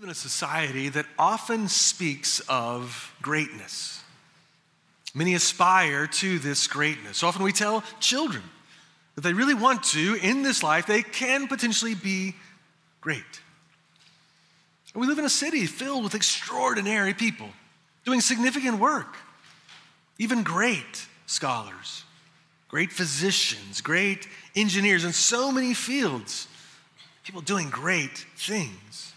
live in a society that often speaks of greatness. Many aspire to this greatness. Often we tell children that they really want to, in this life, they can potentially be great. We live in a city filled with extraordinary people doing significant work, even great scholars, great physicians, great engineers in so many fields, people doing great things.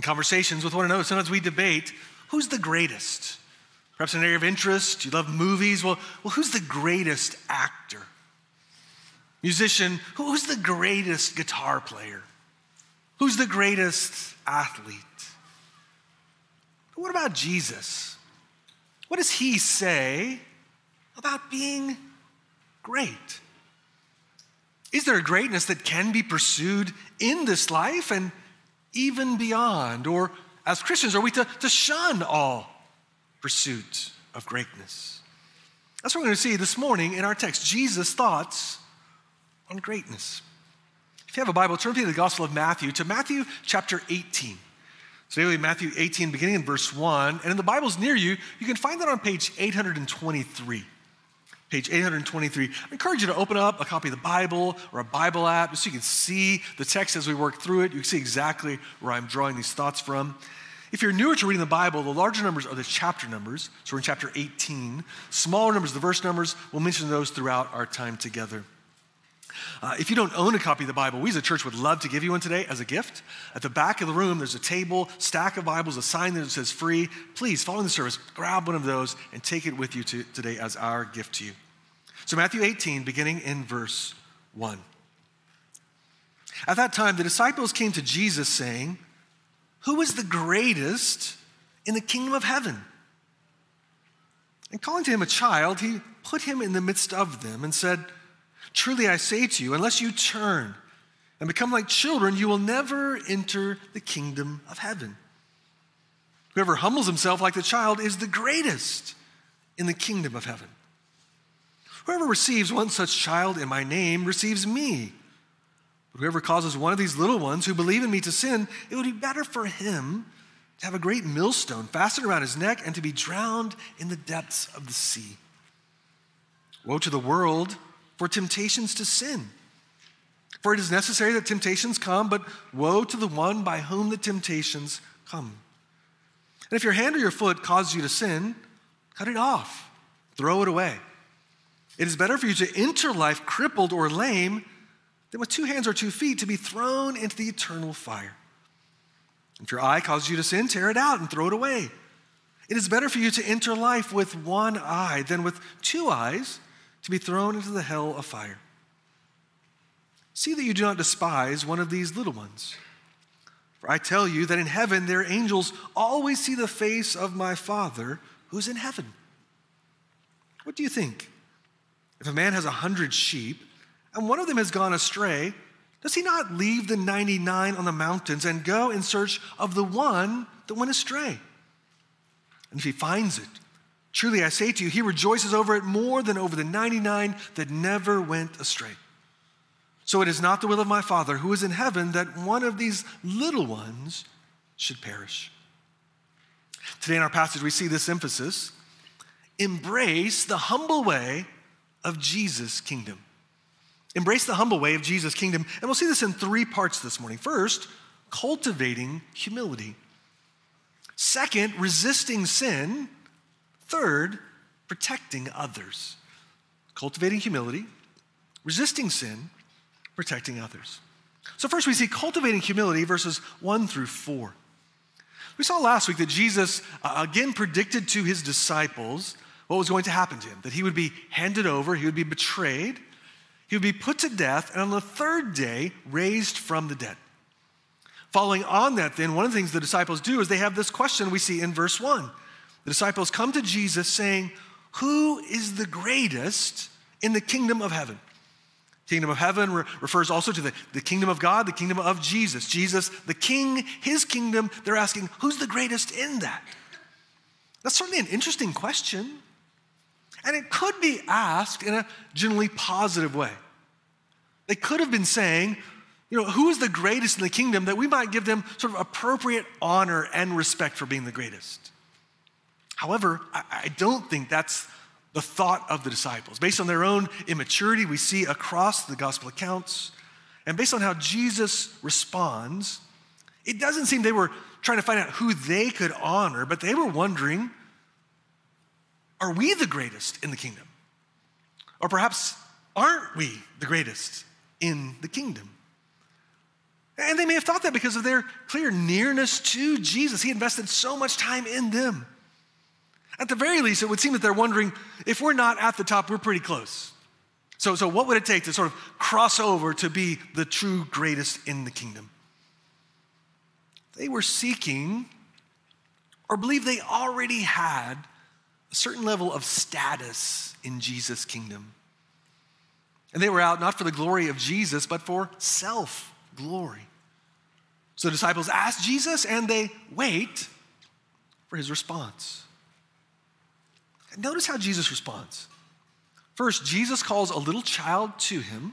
In conversations with one another, sometimes we debate who's the greatest? Perhaps an area of interest, you love movies. Well, well who's the greatest actor? Musician, who's the greatest guitar player? Who's the greatest athlete? But what about Jesus? What does he say about being great? Is there a greatness that can be pursued in this life and even beyond? Or as Christians, are we to, to shun all pursuit of greatness? That's what we're going to see this morning in our text Jesus' thoughts on greatness. If you have a Bible, turn to the Gospel of Matthew, to Matthew chapter 18. Today we have Matthew 18, beginning in verse 1. And in the Bibles near you, you can find that on page 823 page 823. I encourage you to open up a copy of the Bible or a Bible app just so you can see the text as we work through it. You can see exactly where I'm drawing these thoughts from. If you're newer to reading the Bible, the larger numbers are the chapter numbers. So we're in chapter 18. Smaller numbers, the verse numbers, we'll mention those throughout our time together. Uh, if you don't own a copy of the Bible, we as a church would love to give you one today as a gift. At the back of the room, there's a table, stack of Bibles, a sign that says free. Please, following the service, grab one of those and take it with you to, today as our gift to you. So, Matthew 18, beginning in verse 1. At that time, the disciples came to Jesus saying, Who is the greatest in the kingdom of heaven? And calling to him a child, he put him in the midst of them and said, Truly I say to you, unless you turn and become like children, you will never enter the kingdom of heaven. Whoever humbles himself like the child is the greatest in the kingdom of heaven. Whoever receives one such child in my name receives me. But whoever causes one of these little ones who believe in me to sin, it would be better for him to have a great millstone fastened around his neck and to be drowned in the depths of the sea. Woe to the world for temptations to sin. For it is necessary that temptations come, but woe to the one by whom the temptations come. And if your hand or your foot causes you to sin, cut it off, throw it away. It is better for you to enter life crippled or lame than with two hands or two feet to be thrown into the eternal fire. If your eye causes you to sin, tear it out and throw it away. It is better for you to enter life with one eye than with two eyes to be thrown into the hell of fire. See that you do not despise one of these little ones. For I tell you that in heaven their angels always see the face of my Father who's in heaven. What do you think? If a man has a hundred sheep and one of them has gone astray, does he not leave the 99 on the mountains and go in search of the one that went astray? And if he finds it, Truly, I say to you, he rejoices over it more than over the 99 that never went astray. So it is not the will of my Father who is in heaven that one of these little ones should perish. Today in our passage, we see this emphasis embrace the humble way of Jesus' kingdom. Embrace the humble way of Jesus' kingdom. And we'll see this in three parts this morning. First, cultivating humility. Second, resisting sin. Third, protecting others. Cultivating humility, resisting sin, protecting others. So, first we see cultivating humility, verses 1 through 4. We saw last week that Jesus uh, again predicted to his disciples what was going to happen to him that he would be handed over, he would be betrayed, he would be put to death, and on the third day, raised from the dead. Following on that, then, one of the things the disciples do is they have this question we see in verse 1 the disciples come to Jesus saying, Who is the greatest in the kingdom of heaven? Kingdom of heaven re- refers also to the, the kingdom of God, the kingdom of Jesus. Jesus, the king, his kingdom. They're asking, Who's the greatest in that? That's certainly an interesting question. And it could be asked in a generally positive way. They could have been saying, You know, who is the greatest in the kingdom that we might give them sort of appropriate honor and respect for being the greatest? However, I, don't think that's the thought of the disciples. Based on their own immaturity, we see across the gospel accounts, and based on how Jesus responds, it doesn't seem they were trying to find out who they could honor, but they were wondering are we the greatest in the kingdom? Or perhaps aren't we the greatest in the kingdom? And they may have thought that because of their clear nearness to Jesus. He invested so much time in them. At the very least, it would seem that they're wondering if we're not at the top, we're pretty close. So, so what would it take to sort of cross over to be the true greatest in the kingdom? They were seeking or believed they already had a certain level of status in Jesus' kingdom. And they were out not for the glory of Jesus, but for self glory. So the disciples ask Jesus and they wait for his response. Notice how Jesus responds. First, Jesus calls a little child to him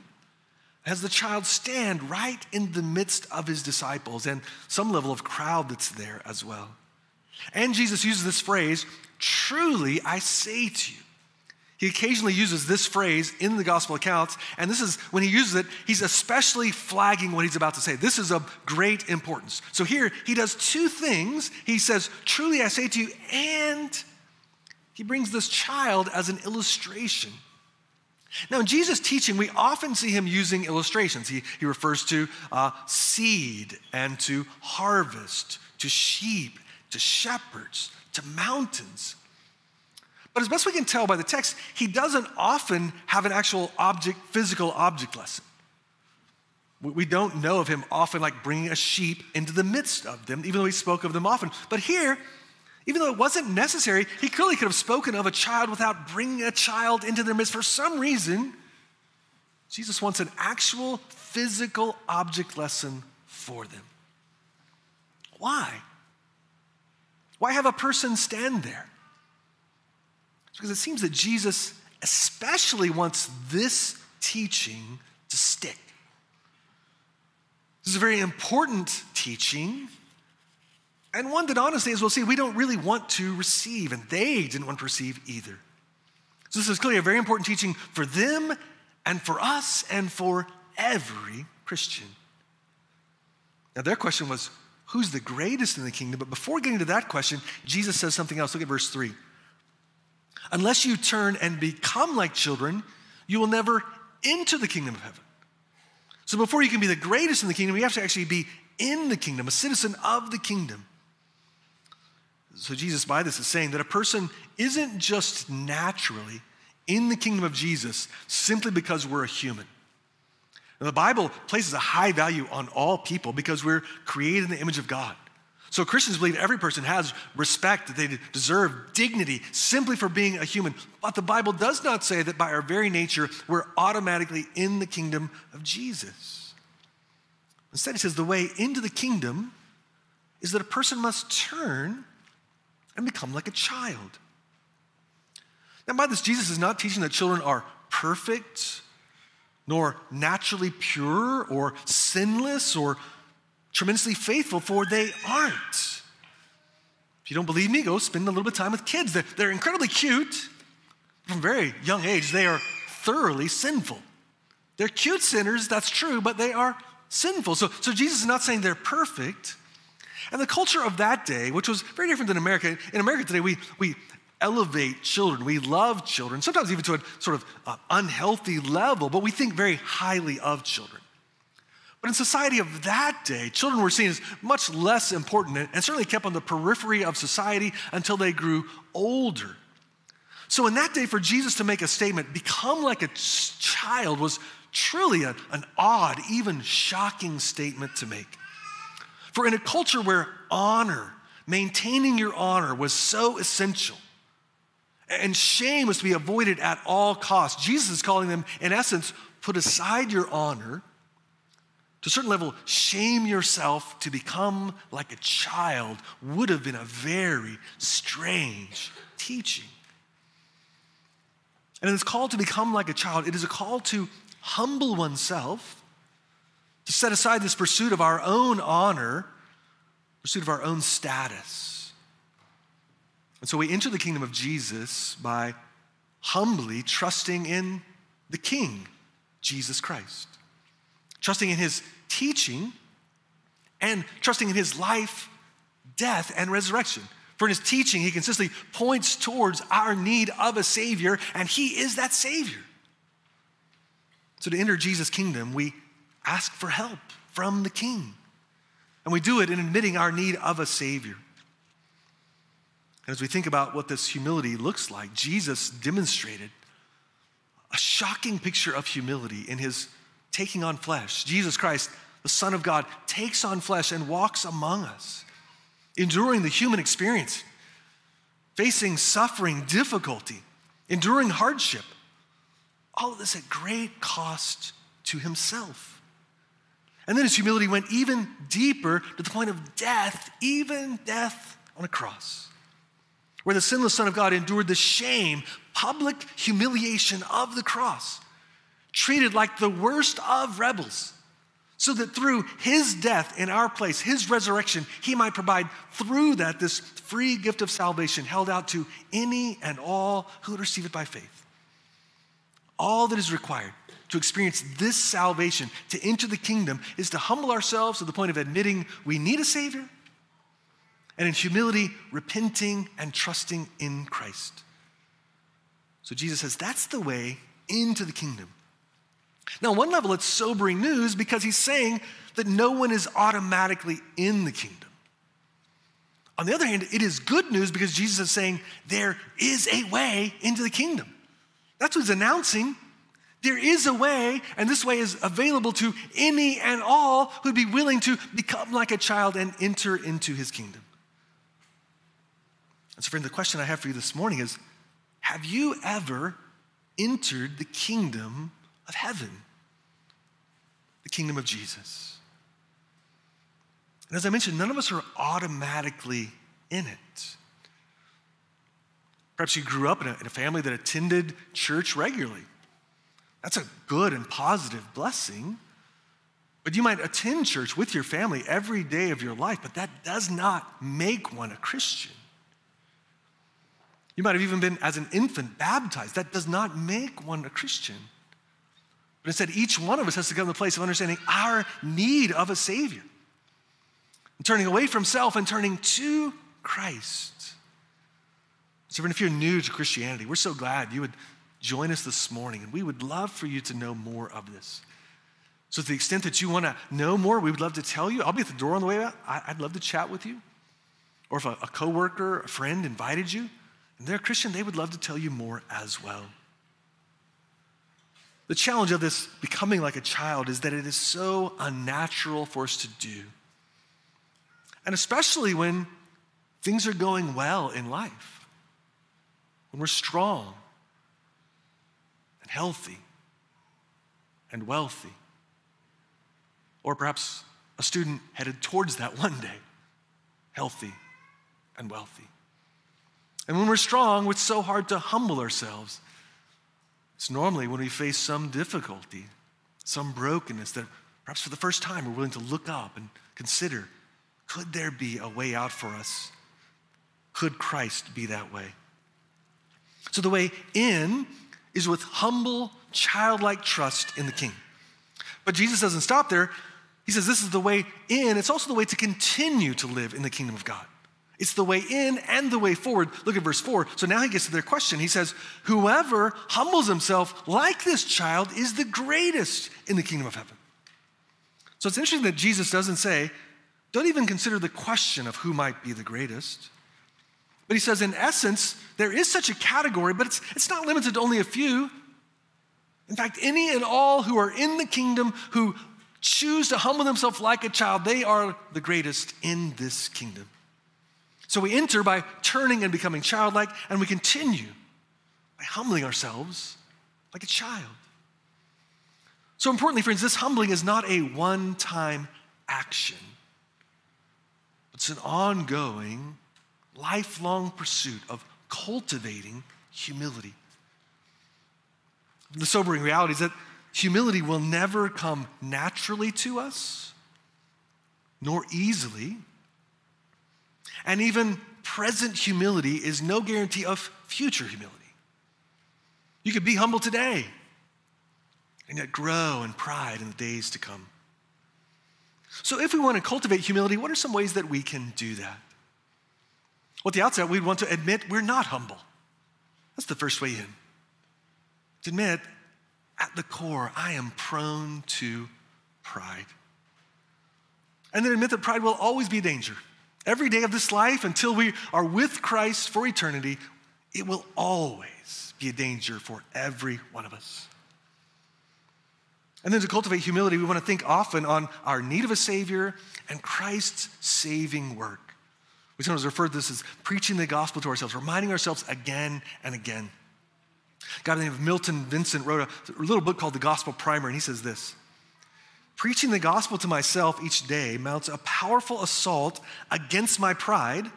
as the child stand right in the midst of his disciples and some level of crowd that's there as well. And Jesus uses this phrase, truly I say to you. He occasionally uses this phrase in the gospel accounts, and this is when he uses it, he's especially flagging what he's about to say. This is of great importance. So here he does two things. He says, Truly I say to you, and he brings this child as an illustration. Now, in Jesus' teaching, we often see him using illustrations. He, he refers to uh, seed and to harvest, to sheep, to shepherds, to mountains. But as best we can tell by the text, he doesn't often have an actual object, physical object lesson. We don't know of him often like bringing a sheep into the midst of them, even though he spoke of them often. But here, even though it wasn't necessary, he clearly could have spoken of a child without bringing a child into their midst. For some reason, Jesus wants an actual physical object lesson for them. Why? Why have a person stand there? It's because it seems that Jesus especially wants this teaching to stick. This is a very important teaching and one that honestly, as we'll see, we don't really want to receive, and they didn't want to receive either. So this is clearly a very important teaching for them and for us and for every Christian. Now, their question was, who's the greatest in the kingdom? But before getting to that question, Jesus says something else. Look at verse 3. Unless you turn and become like children, you will never enter the kingdom of heaven. So before you can be the greatest in the kingdom, you have to actually be in the kingdom, a citizen of the kingdom. So, Jesus, by this, is saying that a person isn't just naturally in the kingdom of Jesus simply because we're a human. The Bible places a high value on all people because we're created in the image of God. So, Christians believe every person has respect, that they deserve dignity simply for being a human. But the Bible does not say that by our very nature, we're automatically in the kingdom of Jesus. Instead, it says the way into the kingdom is that a person must turn and become like a child. Now, by this, Jesus is not teaching that children are perfect, nor naturally pure, or sinless, or tremendously faithful, for they aren't. If you don't believe me, go spend a little bit of time with kids. They're, they're incredibly cute. From very young age, they are thoroughly sinful. They're cute sinners, that's true, but they are sinful. So, so Jesus is not saying they're perfect. And the culture of that day, which was very different than America, in America today, we, we elevate children, we love children, sometimes even to a sort of uh, unhealthy level, but we think very highly of children. But in society of that day, children were seen as much less important and certainly kept on the periphery of society until they grew older. So, in that day, for Jesus to make a statement, become like a child, was truly a, an odd, even shocking statement to make. For in a culture where honor, maintaining your honor was so essential, and shame was to be avoided at all costs, Jesus is calling them, in essence, put aside your honor. To a certain level, shame yourself to become like a child would have been a very strange teaching. And it's called to become like a child. It is a call to humble oneself to set aside this pursuit of our own honor, pursuit of our own status. And so we enter the kingdom of Jesus by humbly trusting in the King, Jesus Christ, trusting in his teaching and trusting in his life, death, and resurrection. For in his teaching, he consistently points towards our need of a Savior, and he is that Savior. So to enter Jesus' kingdom, we ask for help from the King. And we do it in admitting our need of a Savior. And as we think about what this humility looks like, Jesus demonstrated a shocking picture of humility in his taking on flesh. Jesus Christ, the Son of God, takes on flesh and walks among us enduring the human experience, facing suffering, difficulty, enduring hardship. All of this at great cost to himself. And then his humility went even deeper to the point of death, even death on a cross, where the sinless Son of God endured the shame, public humiliation of the cross, treated like the worst of rebels so that through his death in our place, his resurrection, he might provide through that this free gift of salvation held out to any and all who would receive it by faith. All that is required to experience this salvation, to enter the kingdom, is to humble ourselves to the point of admitting we need a Savior, and in humility, repenting and trusting in Christ. So Jesus says that's the way into the kingdom. Now, on one level, it's sobering news because he's saying that no one is automatically in the kingdom. On the other hand, it is good news because Jesus is saying there is a way into the kingdom. That's what he's announcing. There is a way, and this way is available to any and all who'd be willing to become like a child and enter into his kingdom. And so, friend, the question I have for you this morning is Have you ever entered the kingdom of heaven, the kingdom of Jesus. And as I mentioned, none of us are automatically in it. Perhaps you grew up in a, in a, family that attended church regularly. That's a good and positive blessing. But you might attend church with your family every day of your life, but that does not make one a Christian. You might have even been, as an infant, baptized. That does not make one a Christian. But instead, each one of us has to come to the place of understanding our need of a Savior. And turning away from self and turning to Christ. So, if you're new to Christianity, we're so glad you would join us this morning, and we would love for you to know more of this. So, to the extent that you want to know more, we would love to tell you. I'll be at the door on the way out. I'd love to chat with you. Or if a, a coworker, a friend invited you, and they're a Christian, they would love to tell you more as well. The challenge of this becoming like a child is that it is so unnatural for us to do. And especially when things are going well in life, when we're strong healthy and wealthy, or perhaps a student headed towards that one day, healthy and wealthy. And when we're strong, it's so hard to humble ourselves it's normally when we face some difficulty, some brokenness that perhaps for the first time we're willing to look up and consider could there be a way out for us? Could Christ be that way? So the way in is with humble, childlike trust in the King. But Jesus doesn't stop there. He says this is the way in, it's also the way to continue to live in the kingdom of God. It's the way in and the way forward. Look at verse 4. So now he gets to their question. He says, Whoever humbles himself like this child is the greatest in the kingdom of heaven. So it's interesting that Jesus doesn't say, Don't even consider the question of who might be the greatest. But he says, in essence, there is such a category, but it's, it's not limited to only a few. In fact, any and all who are in the kingdom who choose to humble themselves like a child, they are the greatest in this kingdom. So we enter by turning and becoming childlike, and we continue by humbling ourselves like a child. So, importantly, friends, this humbling is not a one time action, it's an ongoing, lifelong pursuit of cultivating humility. The sobering reality is that humility will never come naturally to us, nor easily. And even present humility is no guarantee of future humility. You could be humble today and yet grow in pride in the days to come. So, if we want to cultivate humility, what are some ways that we can do that? Well, at the outset, we'd want to admit we're not humble. That's the first way in. To admit, at the core, I am prone to pride. And then admit that pride will always be a danger. Every day of this life, until we are with Christ for eternity, it will always be a danger for every one of us. And then to cultivate humility, we want to think often on our need of a Savior and Christ's saving work. We sometimes refer to this as preaching the gospel to ourselves, reminding ourselves again and again. A guy by the name of Milton Vincent wrote a little book called The Gospel Primer, and he says this Preaching the gospel to myself each day mounts a powerful assault against my pride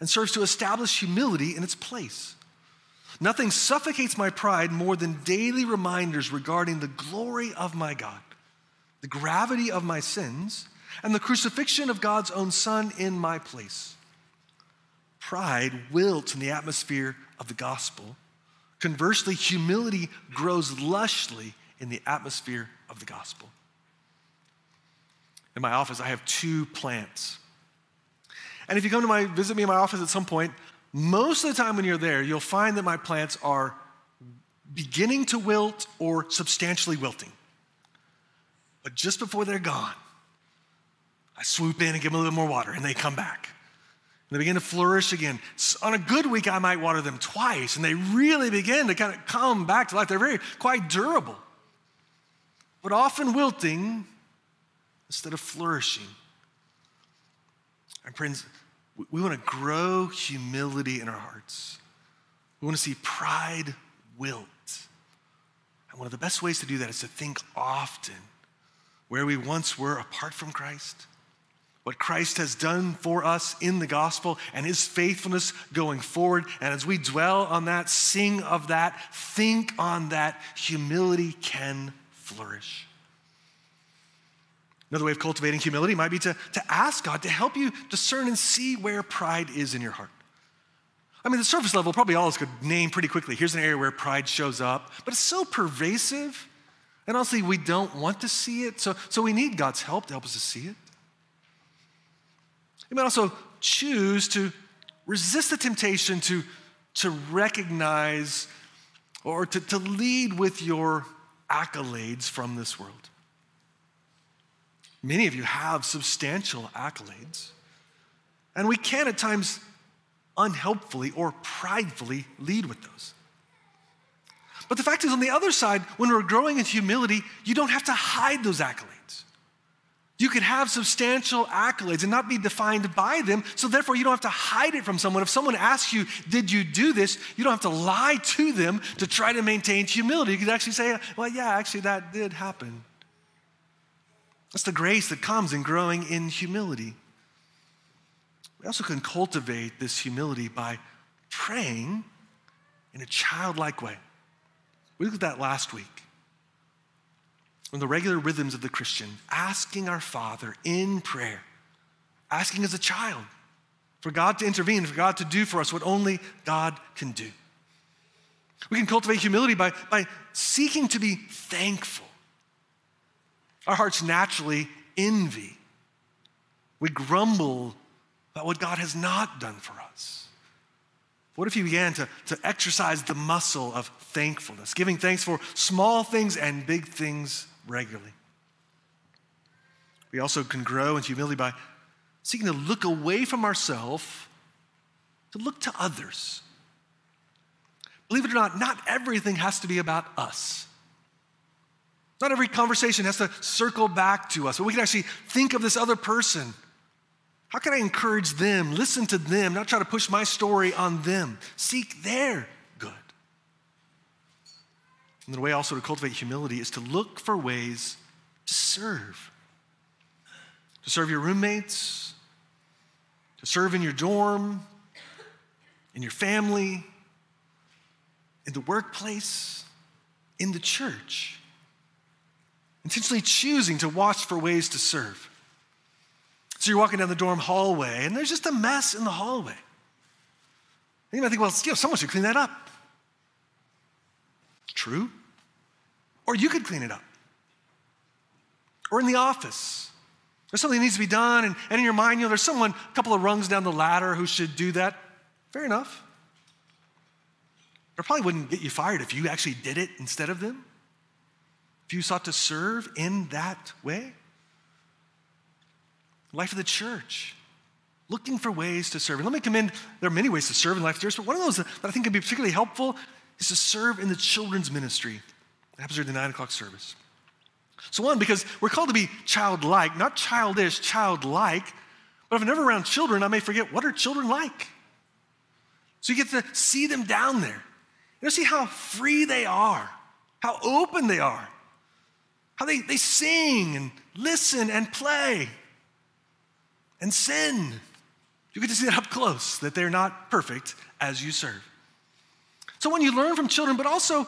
and serves to establish humility in its place. Nothing suffocates my pride more than daily reminders regarding the glory of my God, the gravity of my sins, and the crucifixion of God's own Son in my place. Pride wilts in the atmosphere of the gospel. Conversely, humility grows lushly in the atmosphere of the gospel. In my office, I have two plants. And if you come to my visit me in my office at some point, most of the time when you're there, you'll find that my plants are beginning to wilt or substantially wilting. But just before they're gone, I swoop in and give them a little more water, and they come back. And they begin to flourish again. On a good week, I might water them twice, and they really begin to kind of come back to life. They're very quite durable, but often wilting instead of flourishing. And friends, we want to grow humility in our hearts. We want to see pride wilt. And one of the best ways to do that is to think often where we once were apart from Christ, what Christ has done for us in the gospel, and his faithfulness going forward. And as we dwell on that, sing of that, think on that, humility can flourish. Another way of cultivating humility might be to, to ask God to help you discern and see where pride is in your heart. I mean, the surface level, probably all of us could name pretty quickly. Here's an area where pride shows up, but it's so pervasive. And honestly, we don't want to see it. So, so we need God's help to help us to see it. You might also choose to resist the temptation to, to recognize or to, to lead with your accolades from this world. Many of you have substantial accolades, and we can at times unhelpfully or pridefully lead with those. But the fact is, on the other side, when we're growing in humility, you don't have to hide those accolades. You can have substantial accolades and not be defined by them, so therefore you don't have to hide it from someone. If someone asks you, Did you do this? you don't have to lie to them to try to maintain humility. You can actually say, Well, yeah, actually, that did happen. That's the grace that comes in growing in humility. We also can cultivate this humility by praying in a childlike way. We looked at that last week. In the regular rhythms of the Christian, asking our Father in prayer, asking as a child for God to intervene, for God to do for us what only God can do. We can cultivate humility by, by seeking to be thankful our hearts naturally envy. We grumble about what God has not done for us. What if you began to, to exercise the muscle of thankfulness, giving thanks for small things and big things regularly? We also can grow in humility by seeking to look away from ourselves to look to others. Believe it or not, not everything has to be about us. Not every conversation has to circle back to us, but we can actually think of this other person. How can I encourage them, listen to them, not try to push my story on them? Seek their. And the way also to cultivate humility is to look for ways to serve. To serve your roommates, to serve in your dorm, in your family, in the workplace, in the church. intentionally choosing to watch for ways to serve. So you're walking down the dorm hallway, and there's just a mess in the hallway. And you might think, well, you know, someone should clean that up. True. Or you could clean it up. Or in the office. There's something that needs to be done, and, and in your mind, you know, there's someone a couple of rungs down the ladder who should do that. Fair enough. It probably wouldn't get you fired if you actually did it instead of them. If you sought to serve in that way. Life of the church, looking for ways to serve. And let me commend, there are many ways to serve in life of the church, but one of those that I think can be particularly helpful is to serve in the children's ministry. It happens during the nine o'clock service. So, one, because we're called to be childlike, not childish, childlike. But if I'm never around children, I may forget what are children like. So you get to see them down there. You know, see how free they are, how open they are, how they, they sing and listen and play and sin. You get to see that up close, that they're not perfect as you serve. So when you learn from children, but also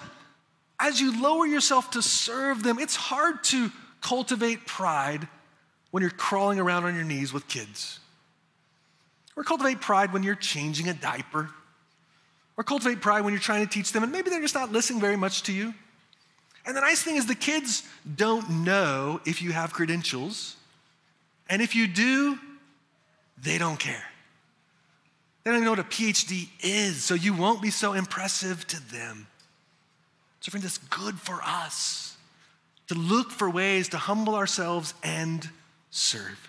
as you lower yourself to serve them, it's hard to cultivate pride when you're crawling around on your knees with kids. Or cultivate pride when you're changing a diaper. Or cultivate pride when you're trying to teach them, and maybe they're just not listening very much to you. And the nice thing is, the kids don't know if you have credentials. And if you do, they don't care. They don't even know what a PhD is, so you won't be so impressive to them. So, friends, it's good for us to look for ways to humble ourselves and serve.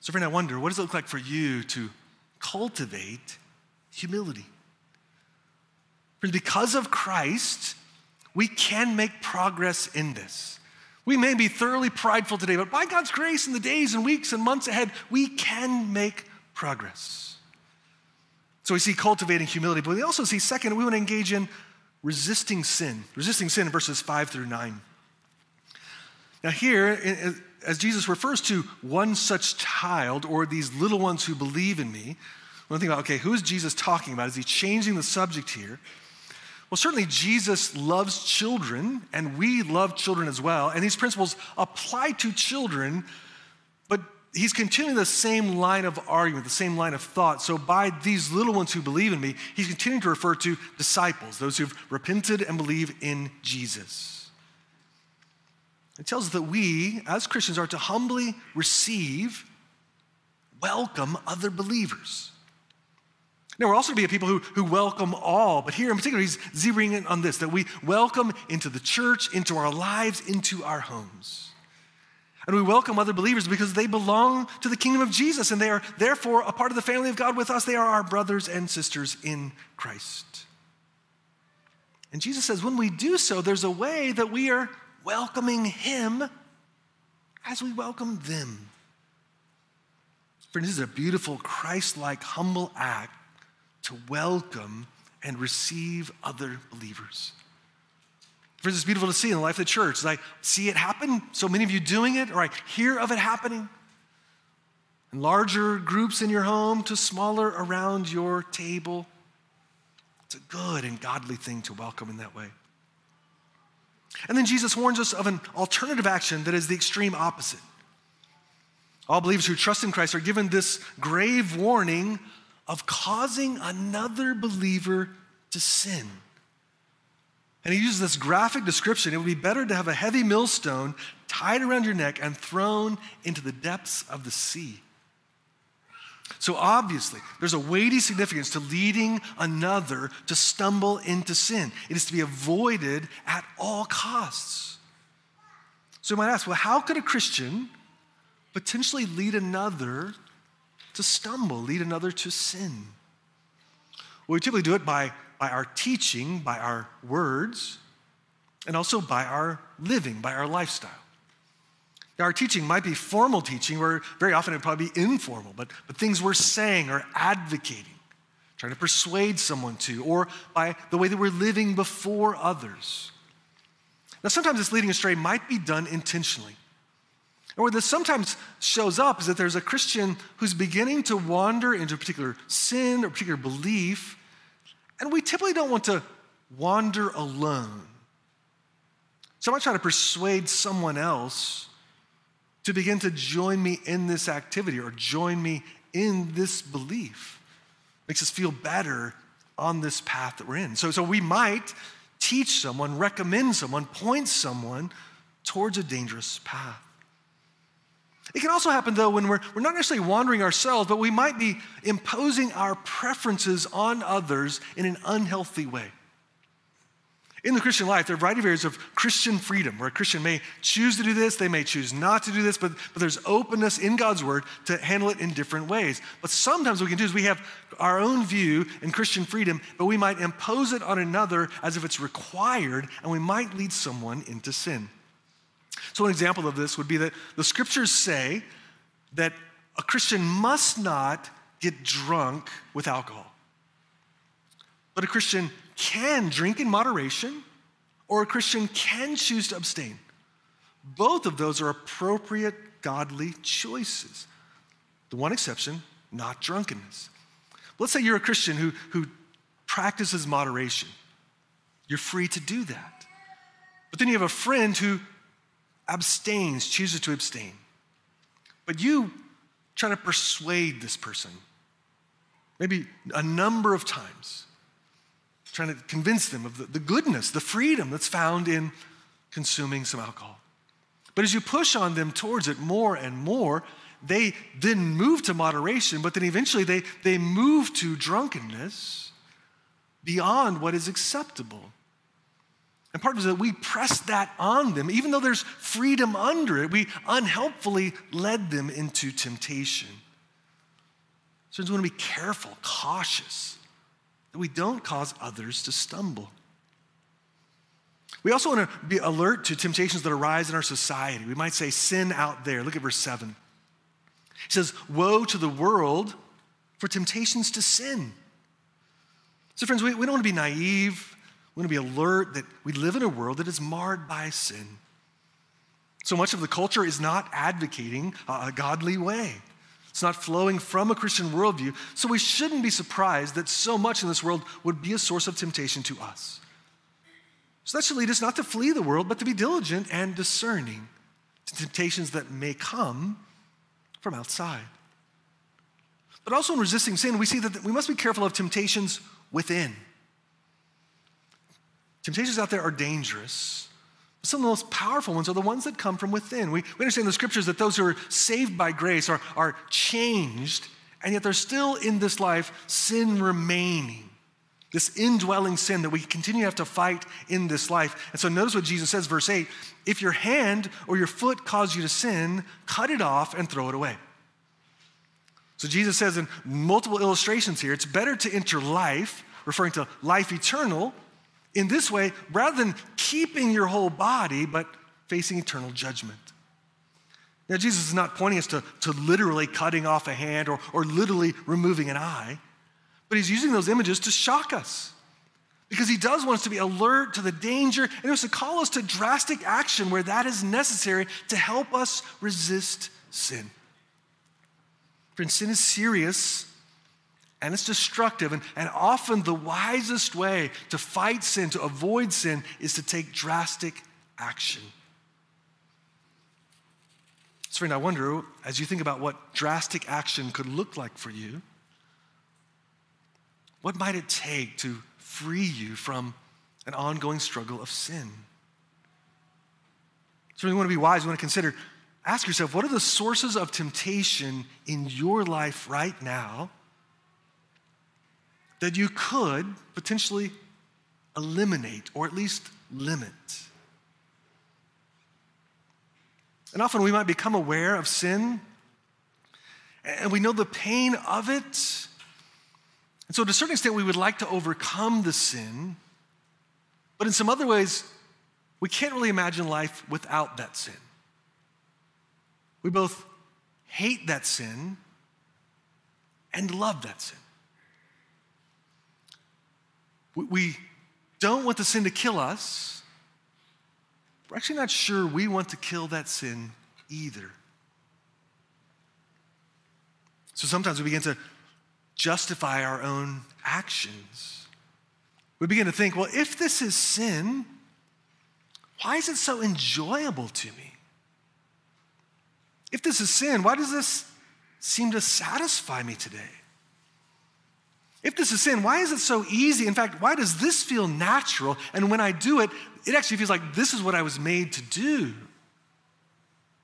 So, friend, I wonder, what does it look like for you to cultivate humility? Friends, because of Christ, we can make progress in this. We may be thoroughly prideful today, but by God's grace, in the days and weeks and months ahead, we can make progress. So we see cultivating humility, but we also see, second, we want to engage in resisting sin. Resisting sin in verses five through nine. Now, here, as Jesus refers to one such child or these little ones who believe in me, when I think about, okay, who is Jesus talking about? Is he changing the subject here? Well, certainly Jesus loves children, and we love children as well. And these principles apply to children, he's continuing the same line of argument, the same line of thought. So, by these little ones who believe in me, he's continuing to refer to disciples, those who've repented and believe in Jesus. It tells us that we, as Christians, are to humbly receive, welcome other believers. Now, we're also to be a people who, who welcome all, but here in particular, he's zeroing in on this that we welcome into the church, into our lives, into our homes. And we welcome other believers because they belong to the kingdom of Jesus and they are therefore a part of the family of God with us. They are our brothers and sisters in Christ. And Jesus says when we do so, there's a way that we are welcoming Him as we welcome them. Friends, this is a beautiful, Christ like, humble act to welcome and receive other believers. Friends, it's beautiful to see in the life of the church. As I see it happen, so many of you doing it, or I hear of it happening, in larger groups in your home to smaller around your table. It's a good and godly thing to welcome in that way. And then Jesus warns us of an alternative action that is the extreme opposite. All believers who trust in Christ are given this grave warning of causing another believer to sin. And he uses this graphic description. It would be better to have a heavy millstone tied around your neck and thrown into the depths of the sea. So, obviously, there's a weighty significance to leading another to stumble into sin. It is to be avoided at all costs. So, you might ask, well, how could a Christian potentially lead another to stumble, lead another to sin? Well, we typically do it by, by our teaching, by our words, and also by our living, by our lifestyle. Now, our teaching might be formal teaching, where very often it probably be informal, but, but things we're saying or advocating, trying to persuade someone to, or by the way that we're living before others. Now, sometimes this leading astray might be done intentionally. And where this sometimes shows up is that there's a Christian who's beginning to wander into a particular sin or particular belief, and we typically don't want to wander alone. So I try to persuade someone else to begin to join me in this activity or join me in this belief. Makes us feel better on this path that we're in. So, so we might teach someone, recommend someone, point someone towards a dangerous path. It can also happen, though, when we're, we're not necessarily wandering ourselves, but we might be imposing our preferences on others in an unhealthy way. In the Christian life, there are a variety of areas of Christian freedom where a Christian may choose to do this, they may choose not to do this, but, but there's openness in God's word to handle it in different ways. But sometimes what we can do is we have our own view in Christian freedom, but we might impose it on another as if it's required, and we might lead someone into sin. So, an example of this would be that the scriptures say that a Christian must not get drunk with alcohol. But a Christian can drink in moderation, or a Christian can choose to abstain. Both of those are appropriate godly choices. The one exception, not drunkenness. Let's say you're a Christian who, who practices moderation. You're free to do that. But then you have a friend who abstains, chooses to abstain. But you try to persuade this person, maybe a number of times, trying to convince them of the, the goodness, the freedom that's found in consuming some alcohol. But as you push on them towards it more and more, they then move to moderation, but then eventually they, they move to drunkenness beyond what is acceptable. And part of it is that we press that on them, even though there's freedom under it, we unhelpfully led them into temptation. So we want to be careful, cautious, that we don't cause others to stumble. We also want to be alert to temptations that arise in our society. We might say sin out there. Look at verse 7. He says, Woe to the world for temptations to sin. So, friends, we, we don't want to be naive. We want to be alert that we live in a world that is marred by sin. So much of the culture is not advocating a godly way. It's not flowing from a Christian worldview. So we shouldn't be surprised that so much in this world would be a source of temptation to us. So that should lead us not to flee the world, but to be diligent and discerning to temptations that may come from outside. But also in resisting sin, we see that we must be careful of temptations within. Temptations out there are dangerous. Some of the most powerful ones are the ones that come from within. We, we understand in the scriptures that those who are saved by grace are, are changed, and yet there's still in this life sin remaining. This indwelling sin that we continue to have to fight in this life. And so notice what Jesus says, verse 8 if your hand or your foot cause you to sin, cut it off and throw it away. So Jesus says in multiple illustrations here, it's better to enter life, referring to life eternal, in this way rather than keeping your whole body, but facing eternal judgment. Now, Jesus is not pointing us to, to literally cutting off a hand or, or literally removing an eye, but he's using those images to shock us. Because he does want us to be alert to the danger and he wants to call us to drastic action where that is necessary to help us resist sin. Friends, sin is serious and it's destructive. And, and often the wisest way to fight sin, to avoid sin, is to take drastic action. So, friend, I wonder, as you think about what drastic action could look like for you, what might it take to free you from an ongoing struggle of sin? So, we want to be wise, we want to consider, ask yourself, what are the sources of temptation in your life right now? That you could potentially eliminate or at least limit. And often we might become aware of sin and we know the pain of it. And so, to a certain extent, we would like to overcome the sin, but in some other ways, we can't really imagine life without that sin. We both hate that sin and love that sin. We don't want the sin to kill us. We're actually not sure we want to kill that sin either. So sometimes we begin to justify our own actions. We begin to think, well, if this is sin, why is it so enjoyable to me? If this is sin, why does this seem to satisfy me today? If this is sin, why is it so easy? In fact, why does this feel natural? And when I do it, it actually feels like this is what I was made to do.